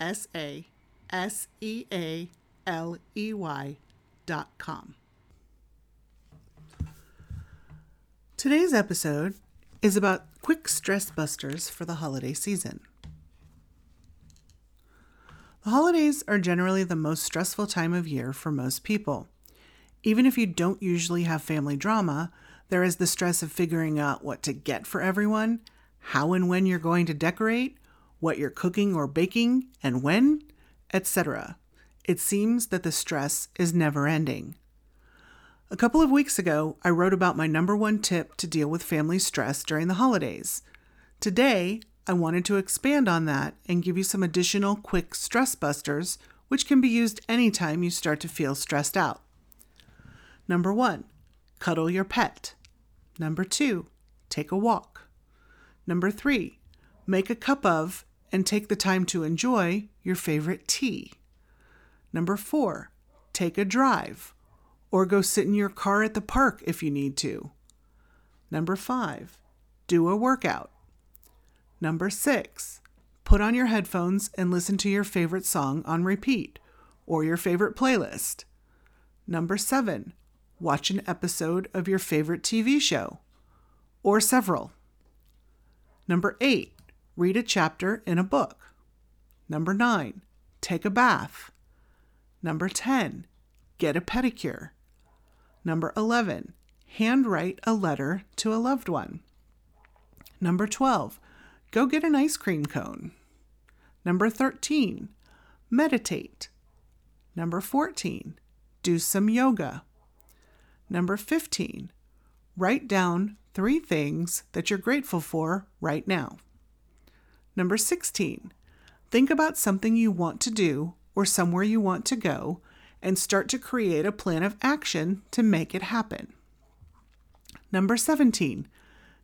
S A S E A L E Y dot com. Today's episode is about quick stress busters for the holiday season. The holidays are generally the most stressful time of year for most people. Even if you don't usually have family drama, there is the stress of figuring out what to get for everyone, how and when you're going to decorate, what you're cooking or baking, and when, etc. It seems that the stress is never ending. A couple of weeks ago, I wrote about my number one tip to deal with family stress during the holidays. Today, I wanted to expand on that and give you some additional quick stress busters, which can be used anytime you start to feel stressed out. Number one, cuddle your pet. Number two, take a walk. Number three, make a cup of and take the time to enjoy your favorite tea. Number four, take a drive or go sit in your car at the park if you need to. Number five, do a workout. Number six, put on your headphones and listen to your favorite song on repeat or your favorite playlist. Number seven, watch an episode of your favorite TV show or several. Number eight, read a chapter in a book. Number nine, take a bath. Number 10, get a pedicure. Number 11, handwrite a letter to a loved one. Number 12, go get an ice cream cone. Number 13, meditate. Number 14, do some yoga. Number 15, write down three things that you're grateful for right now. Number 16, think about something you want to do or somewhere you want to go and start to create a plan of action to make it happen. Number 17,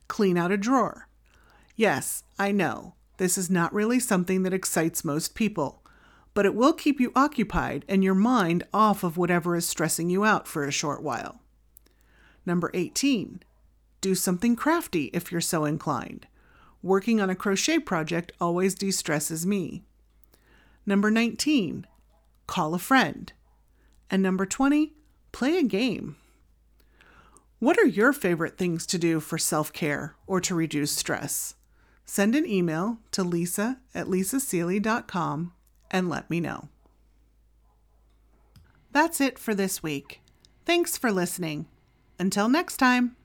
clean out a drawer. Yes, I know, this is not really something that excites most people, but it will keep you occupied and your mind off of whatever is stressing you out for a short while. Number 18, do something crafty if you're so inclined. Working on a crochet project always de stresses me. Number 19, call a friend. And number 20, play a game. What are your favorite things to do for self care or to reduce stress? Send an email to lisa at lisasealey.com and let me know. That's it for this week. Thanks for listening. Until next time.